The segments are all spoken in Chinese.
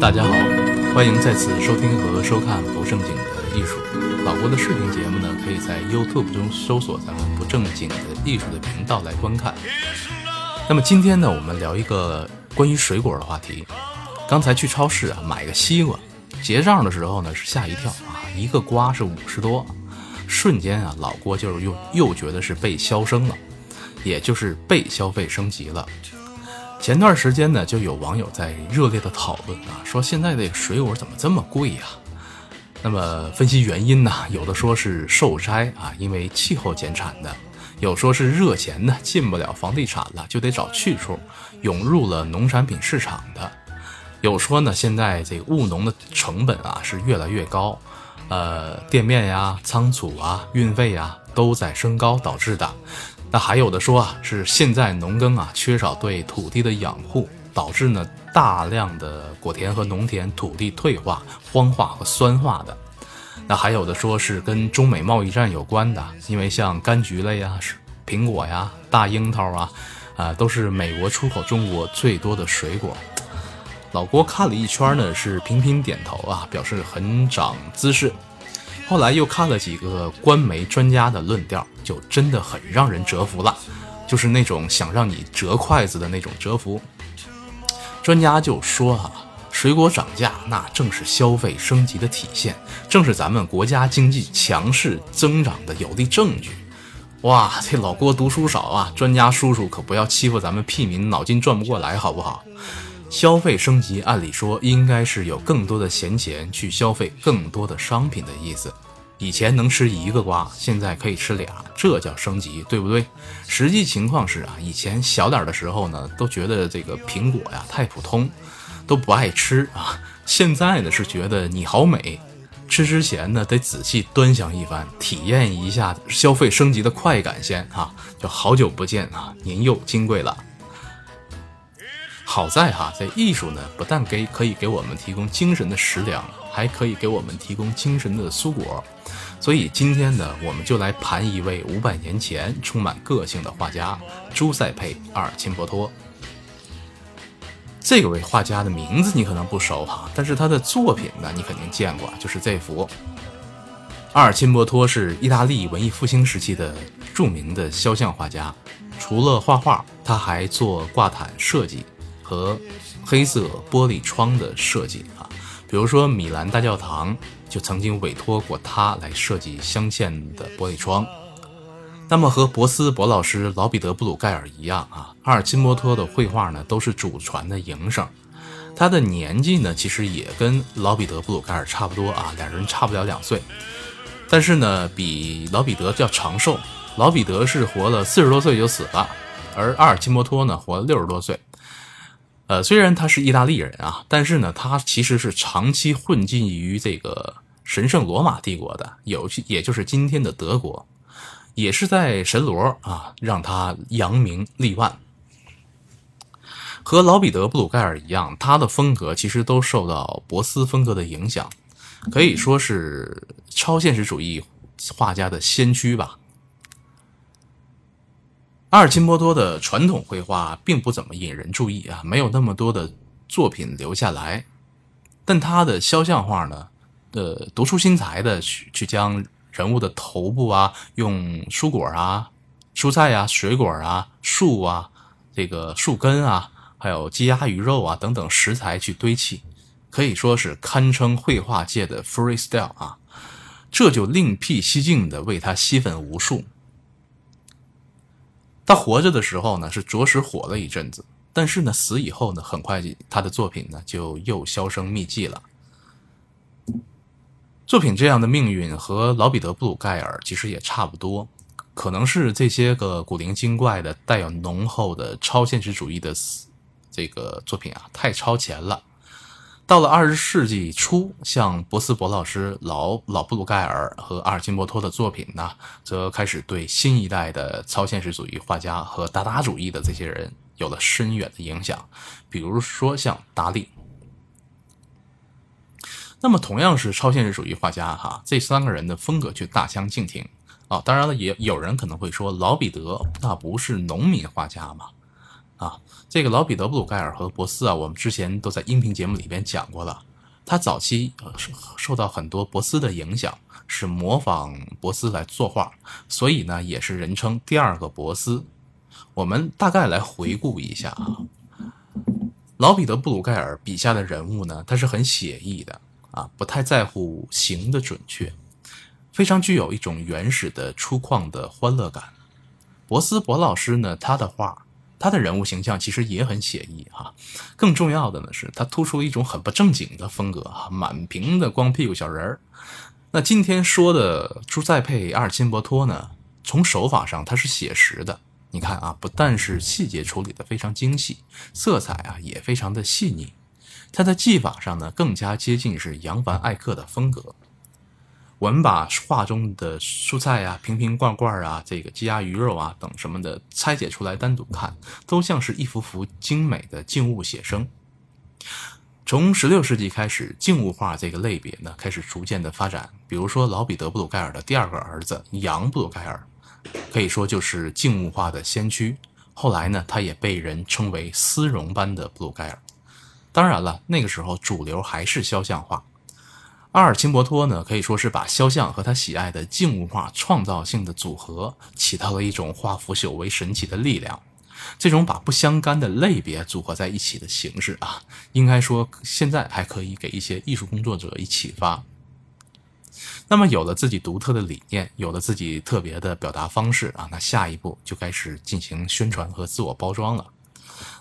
大家好，欢迎再次收听和收看不正经的艺术。老郭的视频节目呢，可以在 YouTube 中搜索咱们不正经的艺术的频道来观看。那么今天呢，我们聊一个关于水果的话题。刚才去超市啊买个西瓜，结账的时候呢是吓一跳啊，一个瓜是五十多，瞬间啊老郭就是又又觉得是被消声了，也就是被消费升级了。前段时间呢，就有网友在热烈的讨论啊，说现在的水果怎么这么贵呀？那么分析原因呢，有的说是受灾啊，因为气候减产的；有说是热钱呢进不了房地产了，就得找去处，涌入了农产品市场的；有说呢，现在这个务农的成本啊是越来越高，呃，店面呀、仓储啊、运费呀都在升高导致的。那还有的说啊，是现在农耕啊缺少对土地的养护，导致呢大量的果田和农田土地退化、荒化和酸化的。那还有的说是跟中美贸易战有关的，因为像柑橘类啊、苹果呀、大樱桃啊，啊都是美国出口中国最多的水果。老郭看了一圈呢，是频频点头啊，表示很长姿势。后来又看了几个官媒专家的论调，就真的很让人折服了，就是那种想让你折筷子的那种折服。专家就说啊，水果涨价那正是消费升级的体现，正是咱们国家经济强势增长的有力证据。哇，这老郭读书少啊，专家叔叔可不要欺负咱们屁民，脑筋转不过来好不好？消费升级，按理说应该是有更多的闲钱去消费更多的商品的意思。以前能吃一个瓜，现在可以吃俩，这叫升级，对不对？实际情况是啊，以前小点的时候呢，都觉得这个苹果呀太普通，都不爱吃啊。现在呢是觉得你好美，吃之前呢得仔细端详一番，体验一下消费升级的快感先哈。就好久不见啊，您又金贵了。好在哈，在艺术呢，不但给可以给我们提供精神的食粮，还可以给我们提供精神的蔬果。所以今天呢，我们就来盘一位五百年前充满个性的画家朱塞佩·阿尔钦博托。这位画家的名字你可能不熟哈，但是他的作品呢，你肯定见过，就是这幅。阿尔钦博托是意大利文艺复兴时期的著名的肖像画家，除了画画，他还做挂毯设计。和黑色玻璃窗的设计啊，比如说米兰大教堂就曾经委托过他来设计镶嵌的玻璃窗。那么和博斯博老师、老彼得布鲁盖尔一样啊，阿尔金波托的绘画呢都是祖传的营生。他的年纪呢其实也跟老彼得布鲁盖尔差不多啊，两人差不了两岁，但是呢比老彼得要长寿。老彼得是活了四十多岁就死了，而阿尔金波托呢活了六十多岁。呃，虽然他是意大利人啊，但是呢，他其实是长期混迹于这个神圣罗马帝国的，有也就是今天的德国，也是在神罗啊让他扬名立万。和老彼得·布鲁盖尔一样，他的风格其实都受到博斯风格的影响，可以说是超现实主义画家的先驱吧。阿尔金波多的传统绘画并不怎么引人注意啊，没有那么多的作品留下来。但他的肖像画呢，呃，独出心裁的去去将人物的头部啊，用蔬果啊、蔬菜啊、水果啊、树啊、这个树根啊，还有鸡鸭鱼肉啊等等食材去堆砌，可以说是堪称绘画界的 freestyle 啊，这就另辟蹊径的为他吸粉无数。他活着的时候呢，是着实火了一阵子，但是呢，死以后呢，很快他的作品呢就又销声匿迹了。作品这样的命运和老彼得·布鲁盖尔其实也差不多，可能是这些个古灵精怪的、带有浓厚的超现实主义的这个作品啊，太超前了。到了二十世纪初，像博斯博老师、老老布鲁盖尔和阿尔金波托的作品呢，则开始对新一代的超现实主义画家和达达主义的这些人有了深远的影响。比如说像达利。那么同样是超现实主义画家哈，这三个人的风格却大相径庭啊。当然了，也有人可能会说，老彼得那不是农民画家吗？啊。这个老彼得·布鲁盖尔和博斯啊，我们之前都在音频节目里边讲过了。他早期受受到很多博斯的影响，是模仿博斯来作画，所以呢也是人称第二个博斯。我们大概来回顾一下啊，老彼得·布鲁盖尔笔下的人物呢，他是很写意的啊，不太在乎形的准确，非常具有一种原始的粗犷的欢乐感。博斯博老师呢，他的画。他的人物形象其实也很写意哈，更重要的呢是他突出了一种很不正经的风格哈，满屏的光屁股小人儿。那今天说的朱塞佩·阿尔钦博托呢，从手法上它是写实的，你看啊，不但是细节处理的非常精细，色彩啊也非常的细腻，他的技法上呢更加接近是扬凡艾克的风格。我们把画中的蔬菜啊、瓶瓶罐罐啊、这个鸡鸭鱼肉啊等什么的拆解出来单独看，都像是一幅幅精美的静物写生。从十六世纪开始，静物画这个类别呢开始逐渐的发展。比如说老彼得·布鲁盖尔的第二个儿子杨·布鲁盖尔，可以说就是静物画的先驱。后来呢，他也被人称为丝绒般的布鲁盖尔。当然了，那个时候主流还是肖像画。阿尔钦博托呢，可以说是把肖像和他喜爱的静物画创造性的组合，起到了一种化腐朽为神奇的力量。这种把不相干的类别组合在一起的形式啊，应该说现在还可以给一些艺术工作者以启发。那么有了自己独特的理念，有了自己特别的表达方式啊，那下一步就开始进行宣传和自我包装了。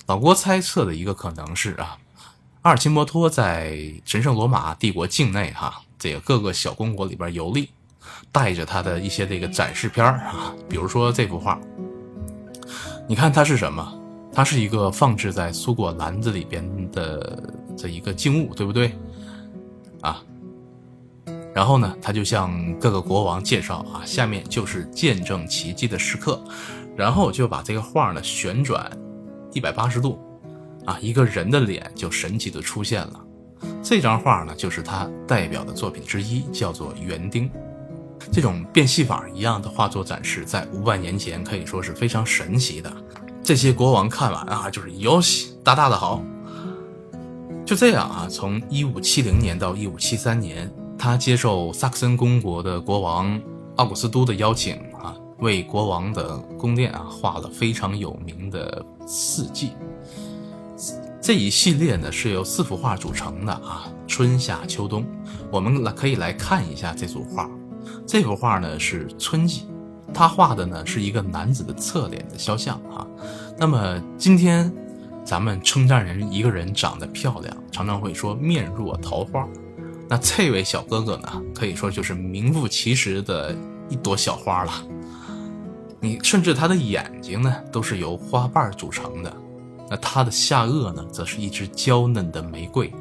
老郭猜测的一个可能是啊。阿尔钦博托在神圣罗马帝国境内，哈，这个各个小公国里边游历，带着他的一些这个展示片儿啊，比如说这幅画，你看它是什么？它是一个放置在苏果篮子里边的这一个静物，对不对？啊，然后呢，他就向各个国王介绍啊，下面就是见证奇迹的时刻，然后就把这个画呢旋转一百八十度。啊，一个人的脸就神奇的出现了。这张画呢，就是他代表的作品之一，叫做园丁。这种变戏法一样的画作展示，在五百年前可以说是非常神奇的。这些国王看完啊，就是哟西，大大的好。就这样啊，从一五七零年到一五七三年，他接受萨克森公国的国王奥古斯都的邀请啊，为国王的宫殿啊画了非常有名的四季。这一系列呢是由四幅画组成的啊，春夏秋冬。我们来可以来看一下这组画。这幅画呢是春季，他画的呢是一个男子的侧脸的肖像啊。那么今天咱们称赞人一个人长得漂亮，常常会说面若桃花。那这位小哥哥呢，可以说就是名副其实的一朵小花了。你甚至他的眼睛呢都是由花瓣组成的。那他的下颚呢，则是一只娇嫩的玫瑰。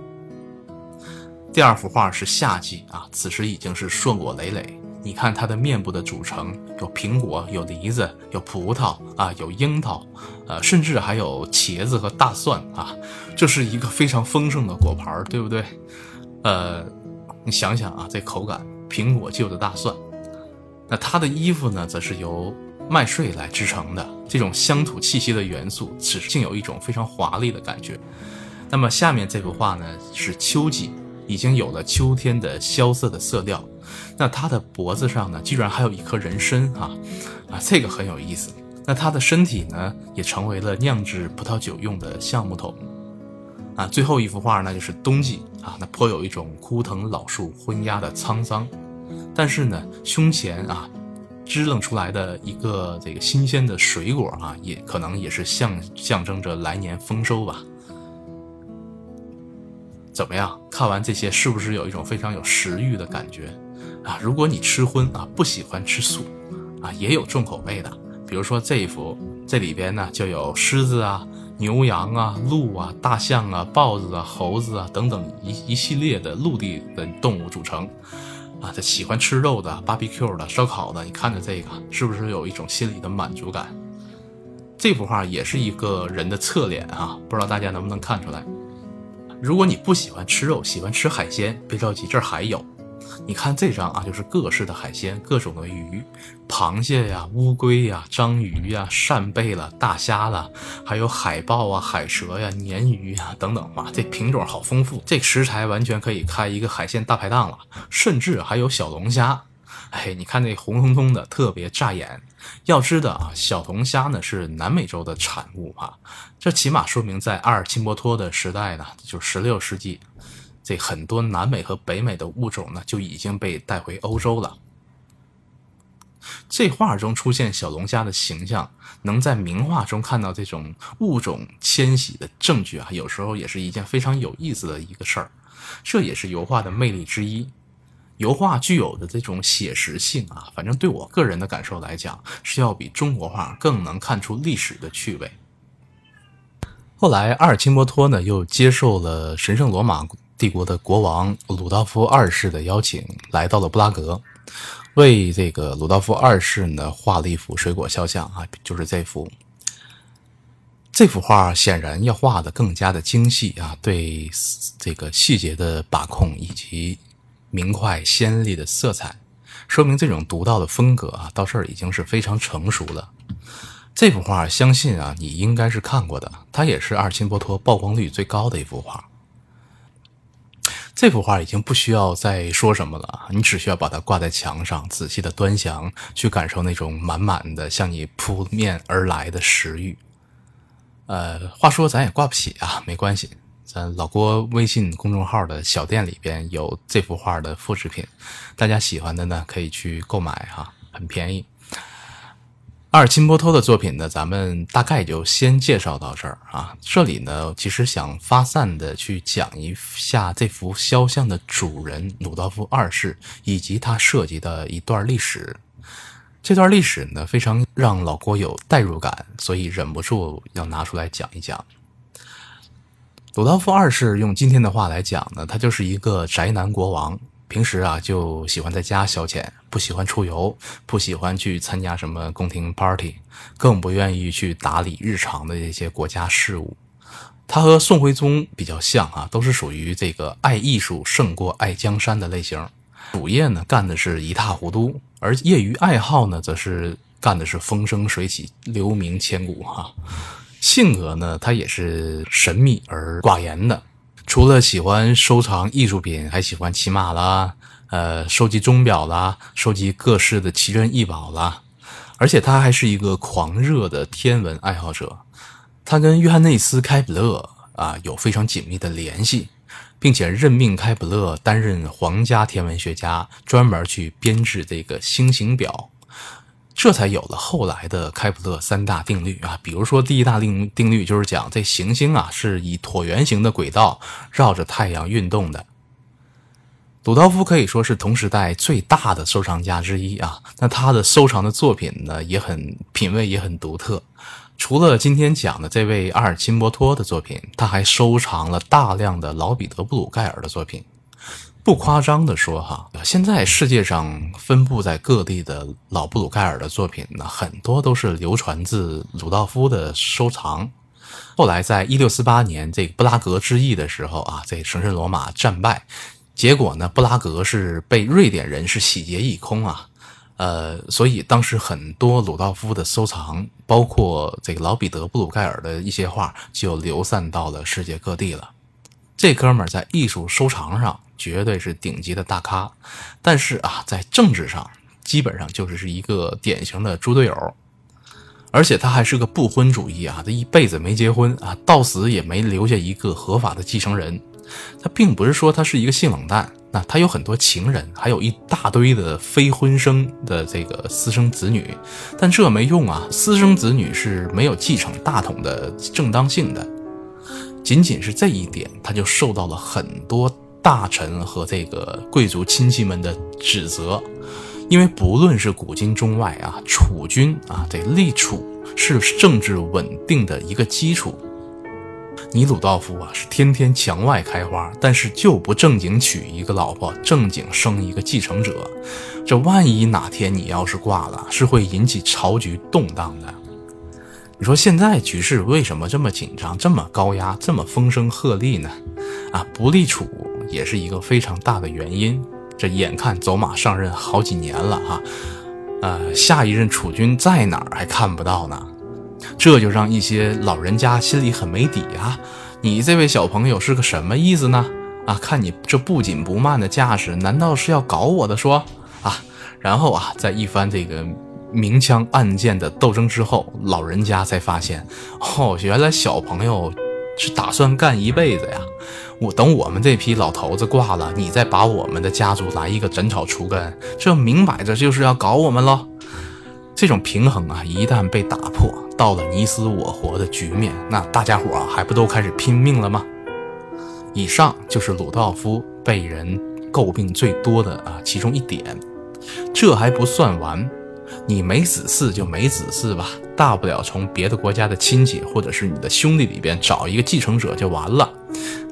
第二幅画是夏季啊，此时已经是硕果累累。你看他的面部的组成，有苹果，有梨子，有葡萄啊，有樱桃，呃，甚至还有茄子和大蒜啊，这是一个非常丰盛的果盘，对不对？呃，你想想啊，这口感，苹果就着大蒜。那他的衣服呢，则是由。麦穗来制成的这种乡土气息的元素，此竟有一种非常华丽的感觉。那么下面这幅画呢，是秋季，已经有了秋天的萧瑟的色调。那它的脖子上呢，居然还有一颗人参啊啊，这个很有意思。那它的身体呢，也成为了酿制葡萄酒用的橡木桶啊。最后一幅画呢，就是冬季啊，那颇有一种枯藤老树昏鸦的沧桑。但是呢，胸前啊。支棱出来的一个这个新鲜的水果啊，也可能也是象象征着来年丰收吧。怎么样？看完这些，是不是有一种非常有食欲的感觉啊？如果你吃荤啊，不喜欢吃素啊，也有重口味的。比如说这一幅，这里边呢就有狮子啊、牛羊啊、鹿啊、大象啊、豹子啊、猴子啊等等一一系列的陆地的动物组成。啊，他喜欢吃肉的、b 比 Q b 的、烧烤的，你看着这个，是不是有一种心理的满足感？这幅画也是一个人的侧脸啊，不知道大家能不能看出来？如果你不喜欢吃肉，喜欢吃海鲜，别着急，这儿还有。你看这张啊，就是各式的海鲜，各种的鱼，螃蟹呀、乌龟呀、章鱼呀、扇贝了、大虾了，还有海豹啊、海蛇呀、鲶鱼呀等等。哇，这品种好丰富，这食材完全可以开一个海鲜大排档了。甚至还有小龙虾，哎，你看那红彤彤的，特别扎眼。要知道啊，小龙虾呢是南美洲的产物啊，这起码说明在阿尔钦波托的时代呢，就十六世纪。这很多南美和北美的物种呢，就已经被带回欧洲了。这画中出现小龙虾的形象，能在名画中看到这种物种迁徙的证据啊，有时候也是一件非常有意思的一个事儿。这也是油画的魅力之一。油画具有的这种写实性啊，反正对我个人的感受来讲，是要比中国画更能看出历史的趣味。后来，阿尔钦波托呢，又接受了神圣罗马。帝国的国王鲁道夫二世的邀请，来到了布拉格，为这个鲁道夫二世呢画了一幅水果肖像啊，就是这幅。这幅画显然要画的更加的精细啊，对这个细节的把控以及明快鲜丽的色彩，说明这种独到的风格啊，到这儿已经是非常成熟了。这幅画相信啊，你应该是看过的，它也是阿尔钦波托曝光率最高的一幅画。这幅画已经不需要再说什么了，你只需要把它挂在墙上，仔细的端详，去感受那种满满的向你扑面而来的食欲。呃，话说咱也挂不起啊，没关系，咱老郭微信公众号的小店里边有这幅画的复制品，大家喜欢的呢可以去购买哈，很便宜。阿尔钦波托的作品呢，咱们大概就先介绍到这儿啊。这里呢，其实想发散的去讲一下这幅肖像的主人鲁道夫二世以及他涉及的一段历史。这段历史呢，非常让老郭有代入感，所以忍不住要拿出来讲一讲。鲁道夫二世用今天的话来讲呢，他就是一个宅男国王。平时啊，就喜欢在家消遣，不喜欢出游，不喜欢去参加什么宫廷 party，更不愿意去打理日常的这些国家事务。他和宋徽宗比较像啊，都是属于这个爱艺术胜过爱江山的类型。主业呢干的是一塌糊涂，而业余爱好呢，则是干的是风生水起、留名千古哈。性格呢，他也是神秘而寡言的。除了喜欢收藏艺术品，还喜欢骑马啦，呃，收集钟表啦，收集各式的奇珍异宝啦，而且他还是一个狂热的天文爱好者。他跟约翰内斯·开普勒啊有非常紧密的联系，并且任命开普勒担任皇家天文学家，专门去编制这个星形表。这才有了后来的开普勒三大定律啊，比如说第一大定定律就是讲这行星啊是以椭圆形的轨道绕着太阳运动的。鲁道夫可以说是同时代最大的收藏家之一啊，那他的收藏的作品呢也很品味也很独特。除了今天讲的这位阿尔钦波托的作品，他还收藏了大量的老彼得布鲁盖尔的作品。不夸张的说，哈，现在世界上分布在各地的老布鲁盖尔的作品呢，很多都是流传自鲁道夫的收藏。后来，在一六四八年这个布拉格之役的时候啊，这神圣罗马战败，结果呢，布拉格是被瑞典人是洗劫一空啊，呃，所以当时很多鲁道夫的收藏，包括这个老彼得布鲁盖尔的一些画，就流散到了世界各地了。这哥们儿在艺术收藏上。绝对是顶级的大咖，但是啊，在政治上基本上就是是一个典型的猪队友，而且他还是个不婚主义啊，他一辈子没结婚啊，到死也没留下一个合法的继承人。他并不是说他是一个性冷淡，那他有很多情人，还有一大堆的非婚生的这个私生子女，但这没用啊，私生子女是没有继承大统的正当性的。仅仅是这一点，他就受到了很多。大臣和这个贵族亲戚们的指责，因为不论是古今中外啊，储君啊，这立储是政治稳定的一个基础。你鲁道夫啊，是天天墙外开花，但是就不正经娶一个老婆，正经生一个继承者。这万一哪天你要是挂了，是会引起朝局动荡的。你说现在局势为什么这么紧张、这么高压、这么风声鹤唳呢？啊，不立储。也是一个非常大的原因。这眼看走马上任好几年了哈，呃，下一任储君在哪儿还看不到呢？这就让一些老人家心里很没底啊！你这位小朋友是个什么意思呢？啊，看你这不紧不慢的架势，难道是要搞我的说啊？然后啊，在一番这个明枪暗箭的斗争之后，老人家才发现，哦，原来小朋友是打算干一辈子呀！我等我们这批老头子挂了，你再把我们的家族来一个斩草除根，这明摆着就是要搞我们喽！这种平衡啊，一旦被打破，到了你死我活的局面，那大家伙，还不都开始拼命了吗？以上就是鲁道夫被人诟病最多的啊其中一点。这还不算完，你没子嗣就没子嗣吧，大不了从别的国家的亲戚或者是你的兄弟里边找一个继承者就完了。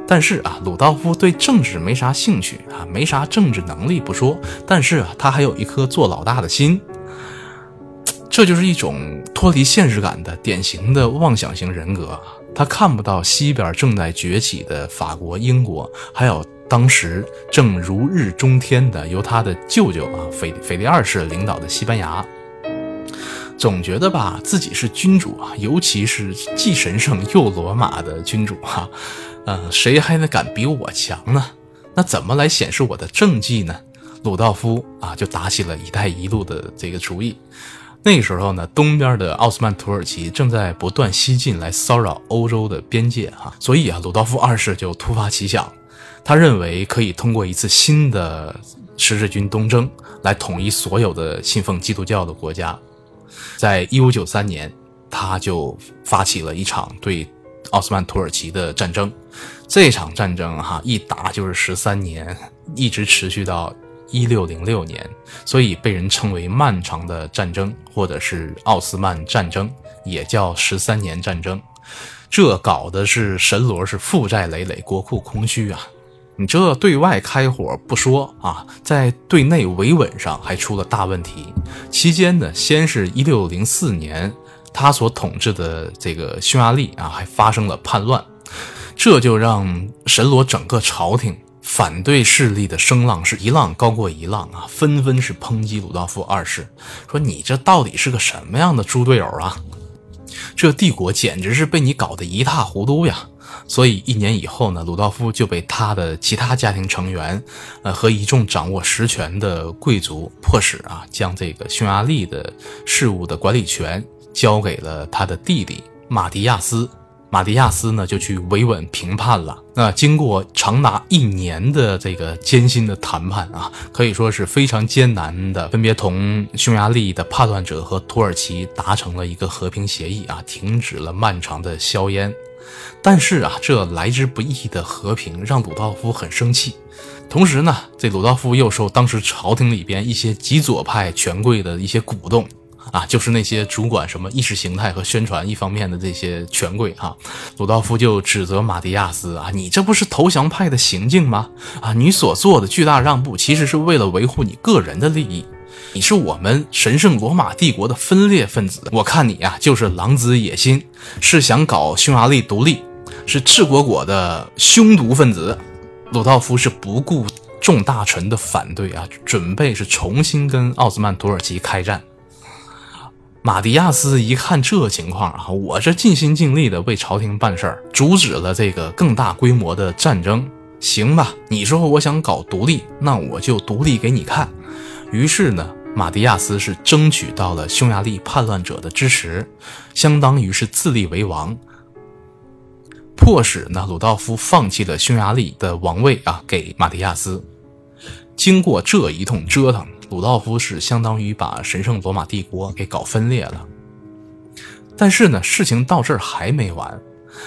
但是啊，鲁道夫对政治没啥兴趣啊，没啥政治能力不说，但是啊，他还有一颗做老大的心。这就是一种脱离现实感的典型的妄想型人格。他看不到西边正在崛起的法国、英国，还有当时正如日中天的由他的舅舅啊腓腓力二世领导的西班牙。总觉得吧，自己是君主啊，尤其是既神圣又罗马的君主哈，呃，谁还能敢比我强呢？那怎么来显示我的政绩呢？鲁道夫啊，就打起了一带一路的这个主意。那时候呢，东边的奥斯曼土耳其正在不断西进来骚扰欧洲的边界哈，所以啊，鲁道夫二世就突发奇想，他认为可以通过一次新的十字军东征来统一所有的信奉基督教的国家。在一五九三年，他就发起了一场对奥斯曼土耳其的战争，这场战争哈一打就是十三年，一直持续到。一六零六年，所以被人称为漫长的战争，或者是奥斯曼战争，也叫十三年战争。这搞的是神罗是负债累累，国库空虚啊！你这对外开火不说啊，在对内维稳上还出了大问题。期间呢，先是一六零四年，他所统治的这个匈牙利啊，还发生了叛乱，这就让神罗整个朝廷。反对势力的声浪是一浪高过一浪啊，纷纷是抨击鲁道夫二世，说你这到底是个什么样的猪队友啊？这帝国简直是被你搞得一塌糊涂呀！所以一年以后呢，鲁道夫就被他的其他家庭成员，呃和一众掌握实权的贵族迫使啊，将这个匈牙利的事务的管理权交给了他的弟弟马蒂亚斯。马蒂亚斯呢，就去维稳平叛了。那经过长达一年的这个艰辛的谈判啊，可以说是非常艰难的，分别同匈牙利的叛乱者和土耳其达成了一个和平协议啊，停止了漫长的硝烟。但是啊，这来之不易的和平让鲁道夫很生气。同时呢，这鲁道夫又受当时朝廷里边一些极左派权贵的一些鼓动。啊，就是那些主管什么意识形态和宣传一方面的这些权贵哈，鲁道夫就指责马蒂亚斯啊，你这不是投降派的行径吗？啊，你所做的巨大让步其实是为了维护你个人的利益，你是我们神圣罗马帝国的分裂分子，我看你呀就是狼子野心，是想搞匈牙利独立，是赤果果的凶毒分子。鲁道夫是不顾众大臣的反对啊，准备是重新跟奥斯曼土耳其开战。马蒂亚斯一看这情况啊，我这尽心尽力的为朝廷办事儿，阻止了这个更大规模的战争，行吧？你说我想搞独立，那我就独立给你看。于是呢，马蒂亚斯是争取到了匈牙利叛乱者的支持，相当于是自立为王，迫使呢鲁道夫放弃了匈牙利的王位啊，给马蒂亚斯。经过这一通折腾。鲁道夫是相当于把神圣罗马帝国给搞分裂了，但是呢，事情到这儿还没完，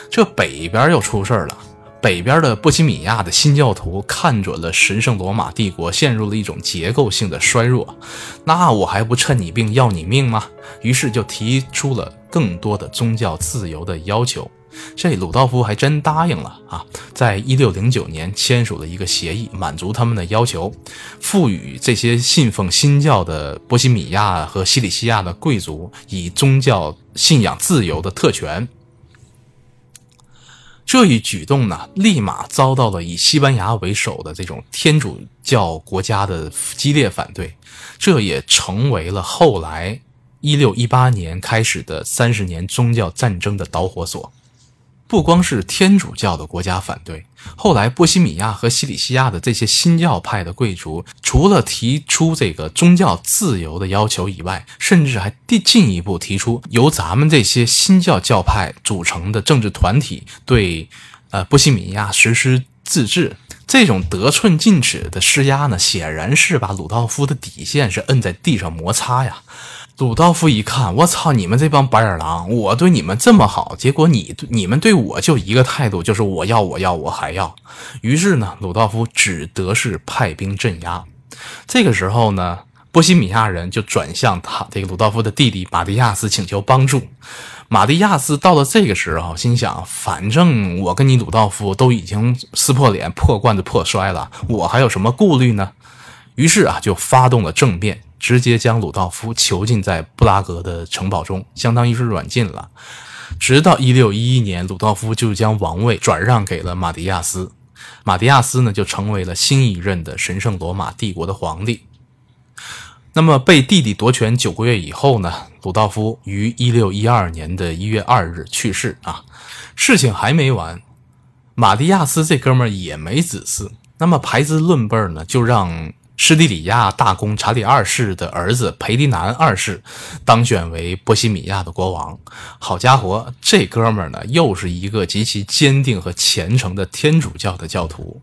这北边又出事儿了。北边的波西米亚的新教徒看准了神圣罗马帝国陷入了一种结构性的衰弱，那我还不趁你病要你命吗？于是就提出了更多的宗教自由的要求。这鲁道夫还真答应了啊！在一六零九年签署了一个协议，满足他们的要求，赋予这些信奉新教的波西米亚和西里西亚的贵族以宗教信仰自由的特权。这一举动呢，立马遭到了以西班牙为首的这种天主教国家的激烈反对，这也成为了后来一六一八年开始的三十年宗教战争的导火索。不光是天主教的国家反对，后来波西米亚和西里西亚的这些新教派的贵族，除了提出这个宗教自由的要求以外，甚至还进进一步提出由咱们这些新教教派组成的政治团体对，呃波西米亚实施自治。这种得寸进尺的施压呢，显然是把鲁道夫的底线是摁在地上摩擦呀。鲁道夫一看，我操！你们这帮白眼狼，我对你们这么好，结果你你们对我就一个态度，就是我要我要我还要。于是呢，鲁道夫只得是派兵镇压。这个时候呢，波西米亚人就转向他这个鲁道夫的弟弟马蒂亚斯请求帮助。马蒂亚斯到了这个时候，心想：反正我跟你鲁道夫都已经撕破脸、破罐子破摔了，我还有什么顾虑呢？于是啊，就发动了政变。直接将鲁道夫囚禁在布拉格的城堡中，相当于是软禁了。直到一六一一年，鲁道夫就将王位转让给了马蒂亚斯，马蒂亚斯呢就成为了新一任的神圣罗马帝国的皇帝。那么被弟弟夺权九个月以后呢，鲁道夫于一六一二年的一月二日去世啊。事情还没完，马蒂亚斯这哥们儿也没子嗣，那么排资论辈儿呢，就让。施蒂里亚大公查理二世的儿子裴迪南二世当选为波西米亚的国王。好家伙，这哥们儿呢，又是一个极其坚定和虔诚的天主教的教徒。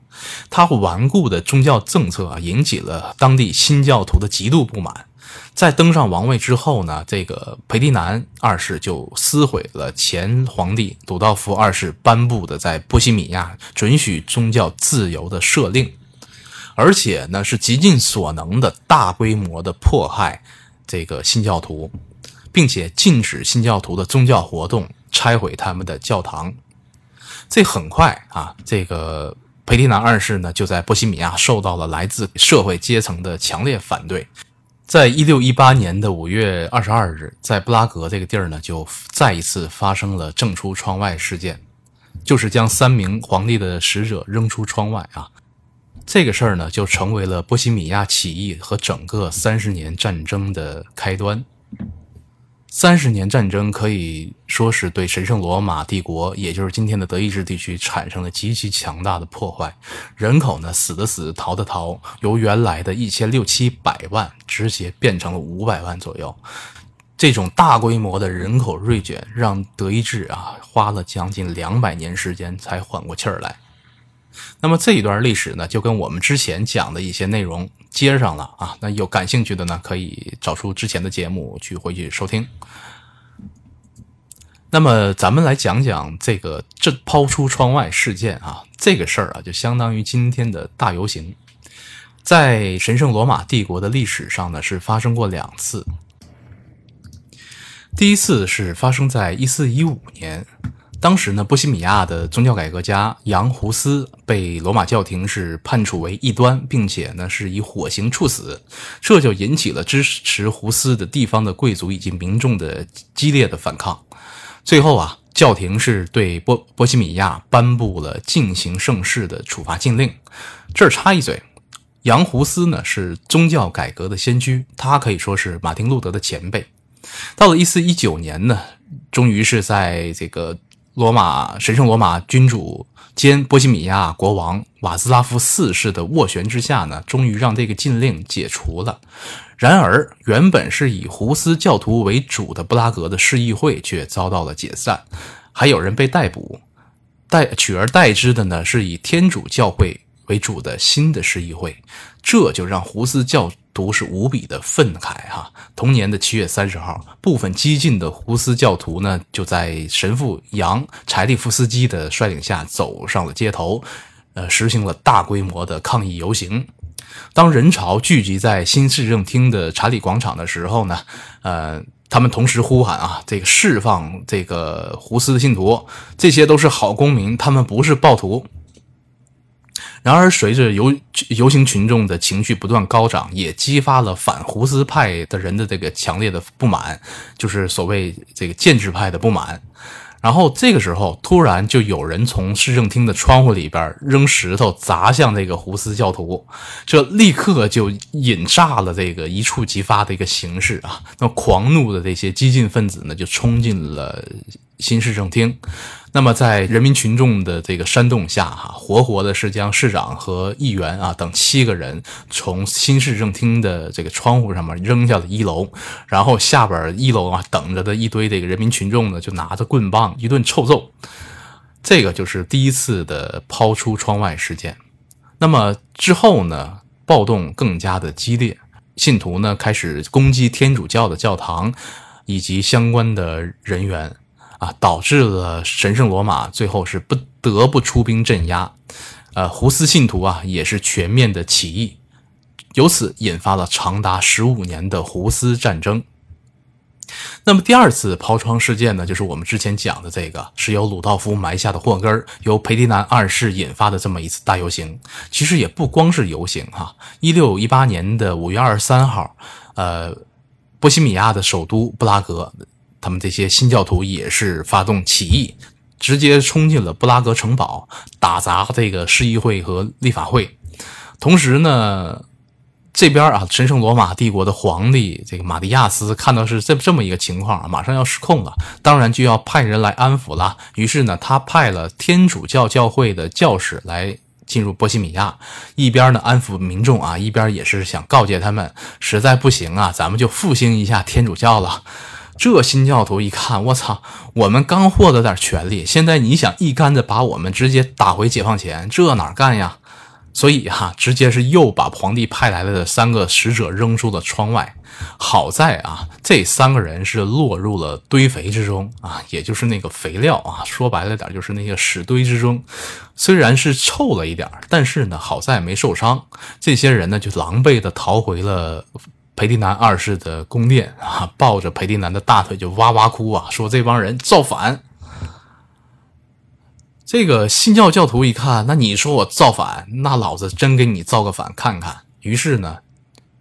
他顽固的宗教政策啊，引起了当地新教徒的极度不满。在登上王位之后呢，这个裴迪南二世就撕毁了前皇帝鲁道夫二世颁布的在波西米亚准许宗教自由的赦令。而且呢，是极尽所能的大规模的迫害这个新教徒，并且禁止新教徒的宗教活动，拆毁他们的教堂。这很快啊，这个裴迪南二世呢，就在波西米亚受到了来自社会阶层的强烈反对。在一六一八年的五月二十二日，在布拉格这个地儿呢，就再一次发生了正出窗外事件，就是将三名皇帝的使者扔出窗外啊。这个事儿呢，就成为了波西米亚起义和整个三十年战争的开端。三十年战争可以说是对神圣罗马帝国，也就是今天的德意志地区，产生了极其强大的破坏。人口呢，死的死，逃的逃，由原来的一千六七百万，直接变成了五百万左右。这种大规模的人口锐减，让德意志啊，花了将近两百年时间才缓过气儿来。那么这一段历史呢，就跟我们之前讲的一些内容接上了啊。那有感兴趣的呢，可以找出之前的节目去回去收听。那么咱们来讲讲这个这抛出窗外事件啊，这个事儿啊，就相当于今天的大游行，在神圣罗马帝国的历史上呢，是发生过两次。第一次是发生在一四一五年。当时呢，波西米亚的宗教改革家杨胡斯被罗马教廷是判处为异端，并且呢是以火刑处死，这就引起了支持胡斯的地方的贵族以及民众的激烈的反抗。最后啊，教廷是对波波西米亚颁布了进行盛世的处罚禁令。这儿插一嘴，杨胡斯呢是宗教改革的先驱，他可以说是马丁路德的前辈。到了一四一九年呢，终于是在这个。罗马神圣罗马君主兼波西米亚国王瓦兹拉夫四世的斡旋之下呢，终于让这个禁令解除了。然而，原本是以胡斯教徒为主的布拉格的市议会却遭到了解散，还有人被逮捕。代取而代之的呢，是以天主教会为主的新的市议会，这就让胡斯教。都是无比的愤慨哈。同年的七月三十号，部分激进的胡斯教徒呢，就在神父杨柴利夫斯基的率领下走上了街头，呃，实行了大规模的抗议游行。当人潮聚集在新市政厅的查理广场的时候呢，呃，他们同时呼喊啊，这个释放这个胡斯的信徒，这些都是好公民，他们不是暴徒。然而，随着游游行群众的情绪不断高涨，也激发了反胡斯派的人的这个强烈的不满，就是所谓这个建制派的不满。然后这个时候，突然就有人从市政厅的窗户里边扔石头砸向这个胡斯教徒，这立刻就引炸了这个一触即发的一个形势啊！那狂怒的这些激进分子呢，就冲进了新市政厅。那么在人民群众的这个煽动下，哈，活活的是将市长和议员啊等七个人从新市政厅的这个窗户上面扔下了一楼，然后下边一楼啊等着的一堆这个人民群众呢，就拿着棍棒一顿臭揍。这个就是第一次的抛出窗外事件。那么之后呢，暴动更加的激烈，信徒呢开始攻击天主教的教堂以及相关的人员。导致了神圣罗马最后是不得不出兵镇压，呃，胡斯信徒啊也是全面的起义，由此引发了长达十五年的胡斯战争。那么第二次抛窗事件呢，就是我们之前讲的这个，是由鲁道夫埋下的祸根由裴迪南二世引发的这么一次大游行。其实也不光是游行哈，一六一八年的五月二十三号，呃，波西米亚的首都布拉格。他们这些新教徒也是发动起义，直接冲进了布拉格城堡，打砸这个市议会和立法会。同时呢，这边啊，神圣罗马帝国的皇帝这个马蒂亚斯看到是这这么一个情况，马上要失控了，当然就要派人来安抚了。于是呢，他派了天主教教会的教士来进入波西米亚，一边呢安抚民众啊，一边也是想告诫他们，实在不行啊，咱们就复兴一下天主教了。这新教徒一看，我操！我们刚获得点权利，现在你想一竿子把我们直接打回解放前，这哪干呀？所以哈，直接是又把皇帝派来的三个使者扔出了窗外。好在啊，这三个人是落入了堆肥之中啊，也就是那个肥料啊，说白了点就是那个屎堆之中。虽然是臭了一点，但是呢，好在没受伤。这些人呢，就狼狈的逃回了。裴迪南二世的宫殿啊，抱着裴迪南的大腿就哇哇哭啊，说这帮人造反。这个新教教徒一看，那你说我造反，那老子真给你造个反看看。于是呢，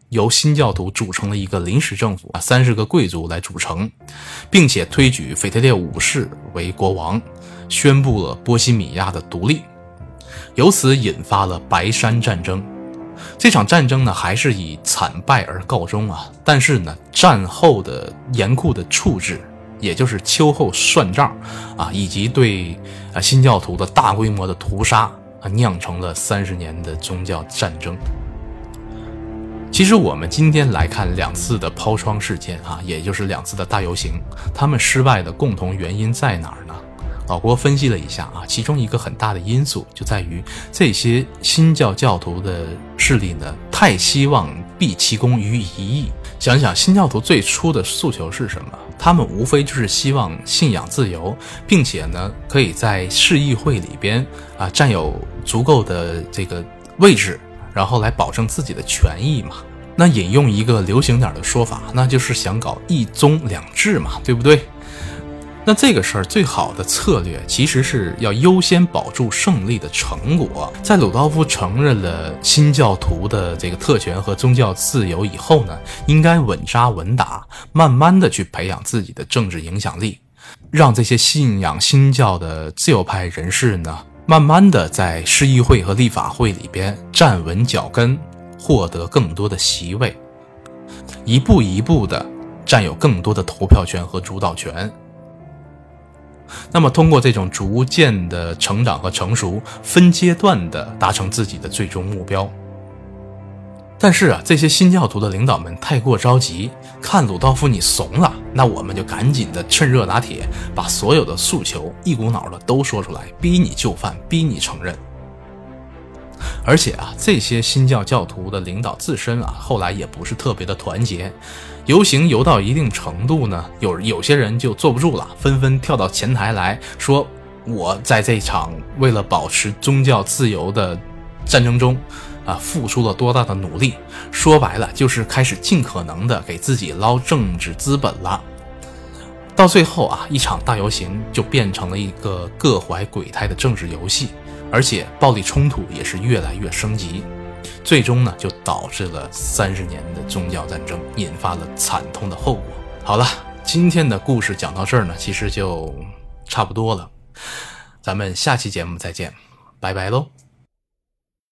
由新教徒组成了一个临时政府啊，三十个贵族来组成，并且推举腓特烈五世为国王，宣布了波西米亚的独立，由此引发了白山战争。这场战争呢，还是以惨败而告终啊！但是呢，战后的严酷的处置，也就是秋后算账啊，以及对啊新教徒的大规模的屠杀啊，酿成了三十年的宗教战争。其实我们今天来看两次的抛窗事件啊，也就是两次的大游行，他们失败的共同原因在哪儿呢？老郭分析了一下啊，其中一个很大的因素就在于这些新教教徒的势力呢，太希望毕其功于一役。想想新教徒最初的诉求是什么？他们无非就是希望信仰自由，并且呢，可以在市议会里边啊占有足够的这个位置，然后来保证自己的权益嘛。那引用一个流行点的说法，那就是想搞一宗两制嘛，对不对？那这个事儿最好的策略，其实是要优先保住胜利的成果。在鲁道夫承认了新教徒的这个特权和宗教自由以后呢，应该稳扎稳打，慢慢的去培养自己的政治影响力，让这些信仰新教的自由派人士呢，慢慢的在市议会和立法会里边站稳脚跟，获得更多的席位，一步一步的占有更多的投票权和主导权。那么，通过这种逐渐的成长和成熟，分阶段的达成自己的最终目标。但是啊，这些新教徒的领导们太过着急，看鲁道夫你怂了，那我们就赶紧的趁热打铁，把所有的诉求一股脑的都说出来，逼你就范，逼你承认。而且啊，这些新教教徒的领导自身啊，后来也不是特别的团结。游行游到一定程度呢，有有些人就坐不住了，纷纷跳到前台来说：“我在这场为了保持宗教自由的战争中，啊，付出了多大的努力。”说白了，就是开始尽可能的给自己捞政治资本了。到最后啊，一场大游行就变成了一个各怀鬼胎的政治游戏。而且暴力冲突也是越来越升级，最终呢就导致了三十年的宗教战争，引发了惨痛的后果。好了，今天的故事讲到这儿呢，其实就差不多了，咱们下期节目再见，拜拜喽。